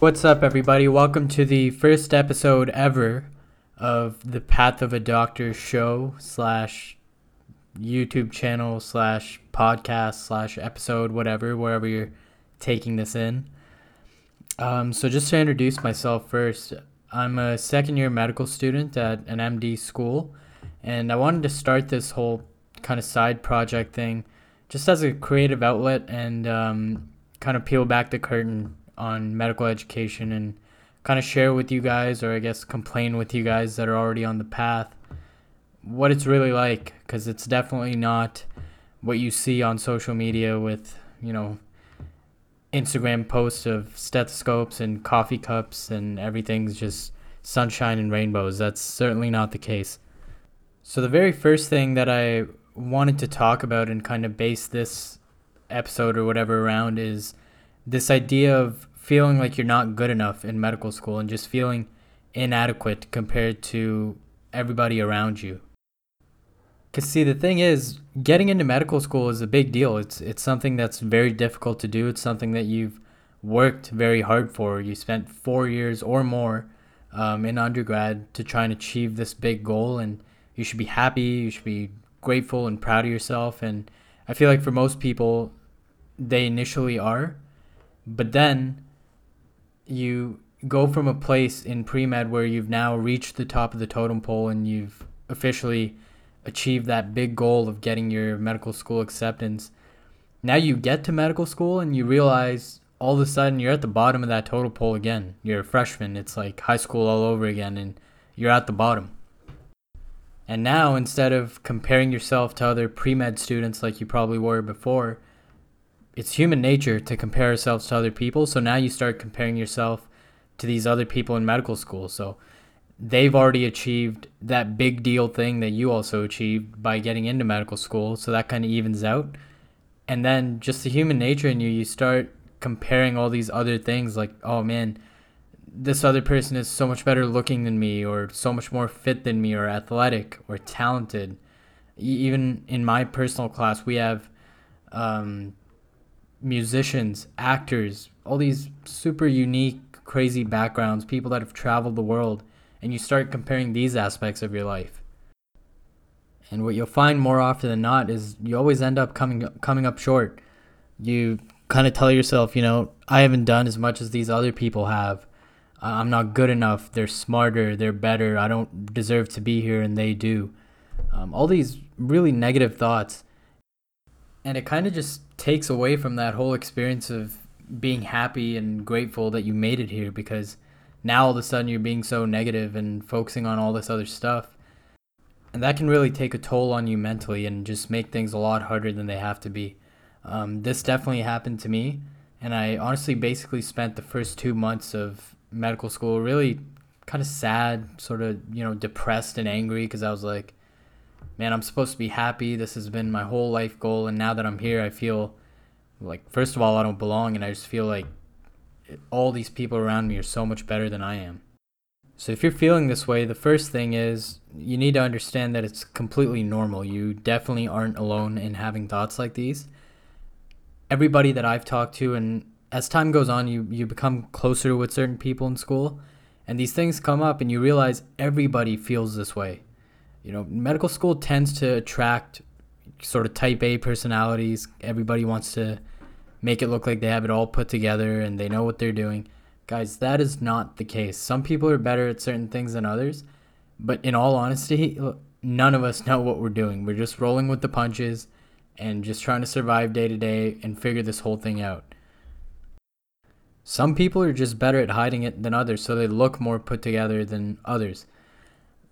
What's up, everybody? Welcome to the first episode ever of the Path of a Doctor show slash YouTube channel slash podcast slash episode, whatever, wherever you're taking this in. Um, so, just to introduce myself first, I'm a second year medical student at an MD school, and I wanted to start this whole kind of side project thing just as a creative outlet and um, kind of peel back the curtain on medical education and kind of share with you guys, or I guess complain with you guys that are already on the path, what it's really like. Because it's definitely not what you see on social media with, you know, Instagram posts of stethoscopes and coffee cups and everything's just sunshine and rainbows. That's certainly not the case. So, the very first thing that I wanted to talk about and kind of base this episode or whatever around is this idea of feeling like you're not good enough in medical school and just feeling inadequate compared to everybody around you. Cuz see the thing is getting into medical school is a big deal. It's it's something that's very difficult to do. It's something that you've worked very hard for. You spent 4 years or more um, in undergrad to try and achieve this big goal and you should be happy, you should be grateful and proud of yourself and I feel like for most people they initially are but then you go from a place in pre med where you've now reached the top of the totem pole and you've officially achieved that big goal of getting your medical school acceptance. Now you get to medical school and you realize all of a sudden you're at the bottom of that totem pole again. You're a freshman. It's like high school all over again and you're at the bottom. And now instead of comparing yourself to other pre med students like you probably were before, it's human nature to compare ourselves to other people. So now you start comparing yourself to these other people in medical school. So they've already achieved that big deal thing that you also achieved by getting into medical school. So that kind of evens out. And then just the human nature in you, you start comparing all these other things like, oh man, this other person is so much better looking than me, or so much more fit than me, or athletic, or talented. Even in my personal class, we have um, musicians, actors, all these super unique, crazy backgrounds, people that have traveled the world, and you start comparing these aspects of your life. And what you'll find more often than not is you always end up coming coming up short. You kind of tell yourself, you know, I haven't done as much as these other people have. I'm not good enough. They're smarter. They're better. I don't deserve to be here, and they do. Um, all these really negative thoughts. And it kind of just takes away from that whole experience of being happy and grateful that you made it here because now all of a sudden you're being so negative and focusing on all this other stuff. And that can really take a toll on you mentally and just make things a lot harder than they have to be. Um, this definitely happened to me. And I honestly basically spent the first two months of medical school really kind of sad, sort of, you know, depressed and angry because I was like, man, I'm supposed to be happy. This has been my whole life goal. And now that I'm here, I feel like, first of all, I don't belong. And I just feel like all these people around me are so much better than I am. So if you're feeling this way, the first thing is you need to understand that it's completely normal. You definitely aren't alone in having thoughts like these. Everybody that I've talked to, and as time goes on, you, you become closer with certain people in school, and these things come up, and you realize everybody feels this way you know, medical school tends to attract sort of type A personalities. Everybody wants to make it look like they have it all put together and they know what they're doing. Guys, that is not the case. Some people are better at certain things than others, but in all honesty, none of us know what we're doing. We're just rolling with the punches and just trying to survive day to day and figure this whole thing out. Some people are just better at hiding it than others, so they look more put together than others.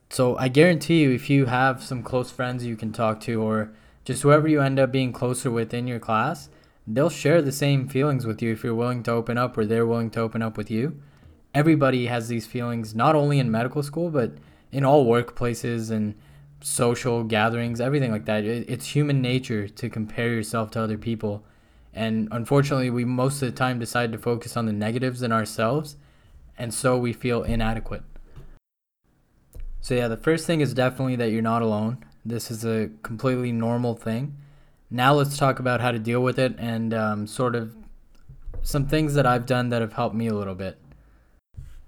So I guarantee you, if you have some close friends you can talk to, or just whoever you end up being closer with in your class, they'll share the same feelings with you if you're willing to open up, or they're willing to open up with you. Everybody has these feelings, not only in medical school, but in all workplaces and social gatherings, everything like that. It's human nature to compare yourself to other people. And unfortunately, we most of the time decide to focus on the negatives in ourselves, and so we feel inadequate. So yeah, the first thing is definitely that you're not alone. This is a completely normal thing. Now let's talk about how to deal with it and um, sort of some things that I've done that have helped me a little bit.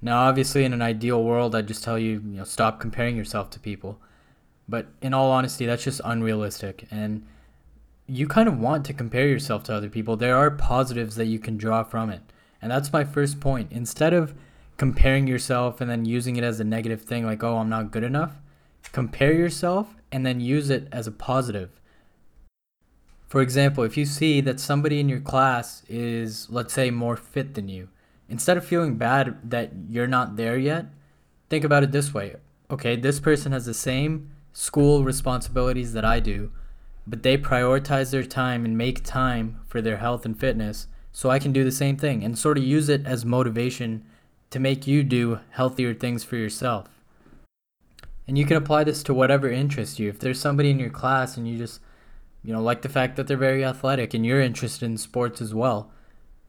Now, obviously, in an ideal world, I'd just tell you, you know, stop comparing yourself to people. But in all honesty, that's just unrealistic. And you kind of want to compare yourself to other people. There are positives that you can draw from it. And that's my first point. Instead of comparing yourself and then using it as a negative thing, like, oh, I'm not good enough, compare yourself and then use it as a positive. For example, if you see that somebody in your class is, let's say, more fit than you, instead of feeling bad that you're not there yet, think about it this way. Okay, this person has the same school responsibilities that I do, but they prioritize their time and make time for their health and fitness so I can do the same thing and sort of use it as motivation to make you do healthier things for yourself. And you can apply this to whatever interests you. If there's somebody in your class and you just, you know, like the fact that they're very athletic and you're interested in sports as well,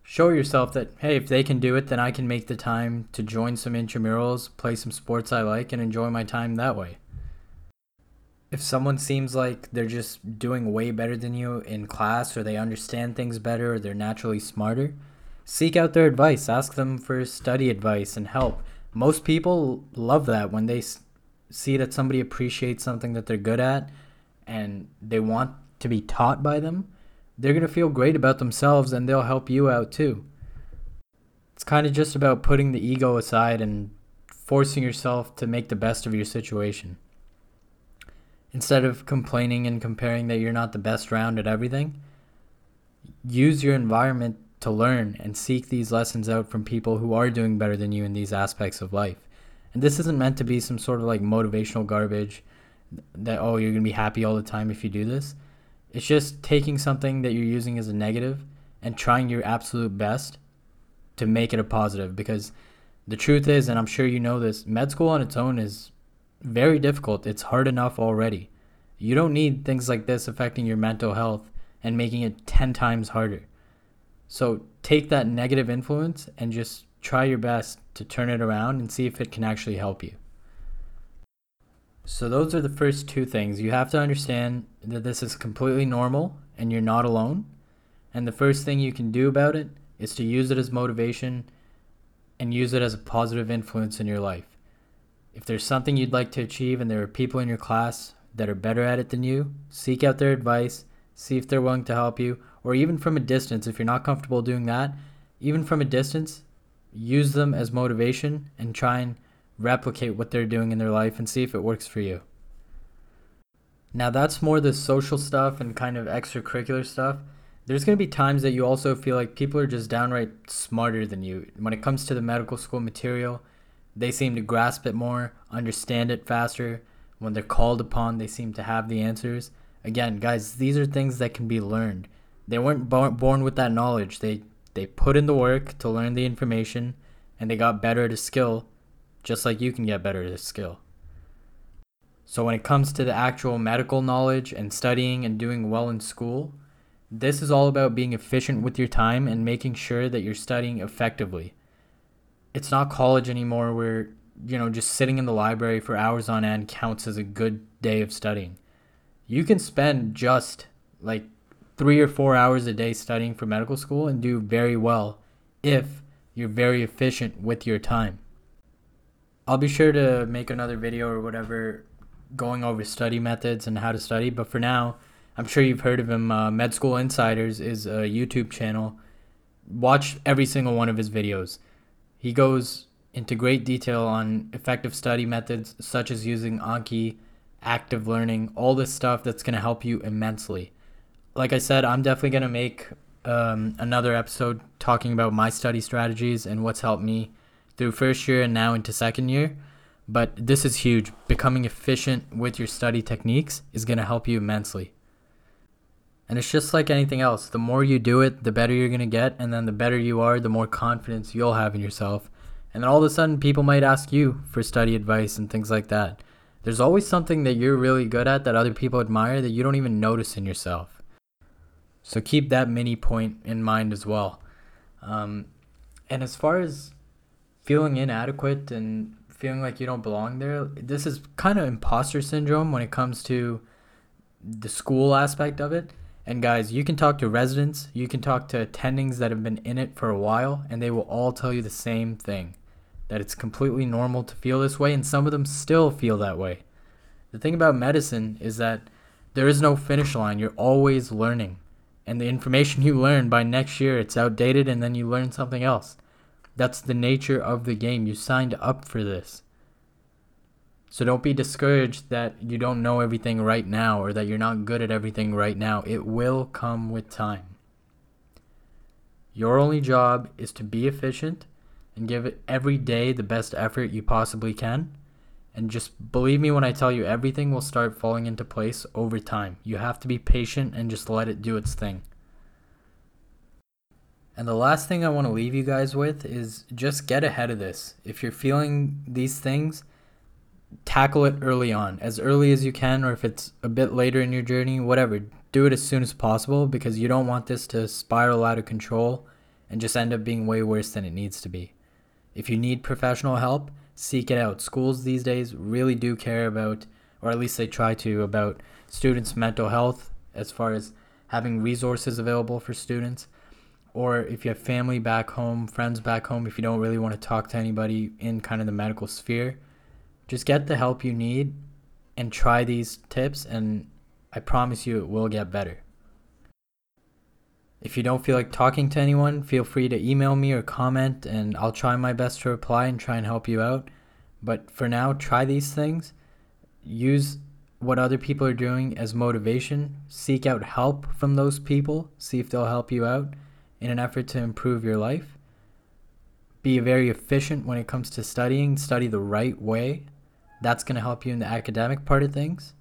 show yourself that, hey, if they can do it, then I can make the time to join some intramurals, play some sports I like, and enjoy my time that way. If someone seems like they're just doing way better than you in class, or they understand things better, or they're naturally smarter, seek out their advice. Ask them for study advice and help. Most people love that when they see that somebody appreciates something that they're good at and they want to be taught by them. They're going to feel great about themselves and they'll help you out too. It's kind of just about putting the ego aside and forcing yourself to make the best of your situation. Instead of complaining and comparing that you're not the best round at everything, use your environment to learn and seek these lessons out from people who are doing better than you in these aspects of life. And this isn't meant to be some sort of like motivational garbage that, oh, you're going to be happy all the time if you do this. It's just taking something that you're using as a negative and trying your absolute best to make it a positive because the truth is, and I'm sure you know this, med school on its own is very difficult. It's hard enough already. You don't need things like this affecting your mental health and making it 10 times harder. So take that negative influence and just try your best to turn it around and see if it can actually help you. So, those are the first two things. You have to understand that this is completely normal and you're not alone. And the first thing you can do about it is to use it as motivation and use it as a positive influence in your life. If there's something you'd like to achieve and there are people in your class that are better at it than you, seek out their advice, see if they're willing to help you, or even from a distance, if you're not comfortable doing that, even from a distance, use them as motivation and try and replicate what they're doing in their life and see if it works for you. Now, that's more the social stuff and kind of extracurricular stuff. There's going to be times that you also feel like people are just downright smarter than you. When it comes to the medical school material, they seem to grasp it more, understand it faster. When they're called upon, they seem to have the answers. Again, guys, these are things that can be learned. They weren't born with that knowledge. They they put in the work to learn the information and they got better at a skill, just like you can get better at a skill. So, when it comes to the actual medical knowledge and studying and doing well in school, this is all about being efficient with your time and making sure that you're studying effectively. It's not college anymore where, you know, just sitting in the library for hours on end counts as a good day of studying. You can spend just like three or four hours a day studying for medical school and do very well if you're very efficient with your time. I'll be sure to make another video or whatever going over study methods and how to study, but for now, I'm sure you've heard of him. Uh, Med School Insiders is a YouTube channel. Watch every single one of his videos. He goes into great detail on effective study methods such as using Anki, active learning, all this stuff that's going to help you immensely like I said, I'm definitely gonna make um, another episode talking about my study strategies and what's helped me through first year and now into second year. But this is huge. Becoming efficient with your study techniques is gonna help you immensely. And it's just like anything else. The more you do it, the better you're gonna get, and then the better you are, the more confidence you'll have in yourself. And then all of a sudden, people might ask you for study advice and things like that. There's always something that you're really good at that other people admire that you don't even notice in yourself. So keep that mini point in mind as well. Um, and as far as feeling inadequate and feeling like you don't belong there, this is kind of imposter syndrome when it comes to the school aspect of it. And guys, you can talk to residents, you can talk to attendings that have been in it for a while, and they will all tell you the same thing. That it's completely normal to feel this way, and some of them still feel that way. The thing about medicine is that there is no finish line. You're always learning. And the information you learn by next year, it's outdated, and then you learn something else. That's the nature of the game. You signed up for this. So don't be discouraged that you don't know everything right now or that you're not good at everything right now. It will come with time. Your only job is to be efficient and give it every day the best effort you possibly can. And just believe me when I tell you, everything will start falling into place over time. You have to be patient and just let it do its thing. And the last thing I want to leave you guys with is just get ahead of this. If you're feeling these things, tackle it early on, as early as you can, or if it's a bit later in your journey, whatever. Do it as soon as possible because you don't want this to spiral out of control and just end up being way worse than it needs to be. If you need professional help, seek it out. Schools these days really do care about, or at least they try to, about students' mental health as far as having resources available for students. Or if you have family back home, friends back home, if you don't really want to talk to anybody in kind of the medical sphere, just get the help you need and try these tips, and I promise you it will get better. If you don't feel like talking to anyone, feel free to email me or comment, and I'll try my best to reply and try and help you out. But for now, try these things. Use what other people are doing as motivation. Seek out help from those people. See if they'll help you out in an effort to improve your life. Be very efficient when it comes to studying. Study the right way. That's going to help you in the academic part of things.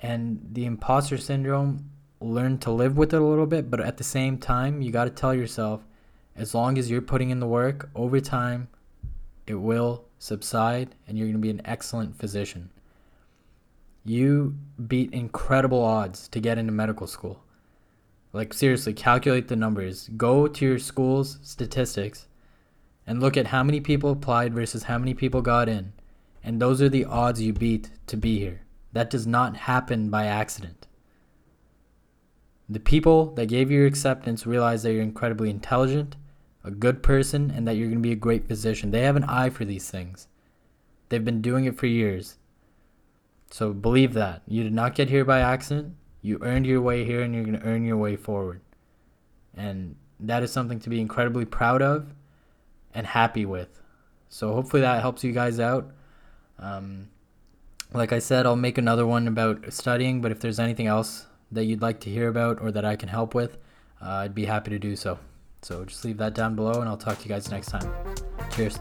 And the imposter syndrome, learn to live with it a little bit, but at the same time, you got to tell yourself as long as you're putting in the work over time, it will subside and you're going to be an excellent physician. You beat incredible odds to get into medical school. Like, seriously, calculate the numbers. Go to your school's statistics and look at how many people applied versus how many people got in. And those are the odds you beat to be here. That does not happen by accident. The people that gave you acceptance realize that you're incredibly intelligent, a good person, and that you're going to be a great physician. They have an eye for these things. They've been doing it for years. So believe that. You did not get here by accident. You earned your way here and you're going to earn your way forward. And that is something to be incredibly proud of and happy with. So hopefully that helps you guys out. Um, like I said, I'll make another one about studying, but if there's anything else that you'd like to hear about or that I can help with, uh, I'd be happy to do so. So just leave that down below, and I'll talk to you guys next time. Cheers.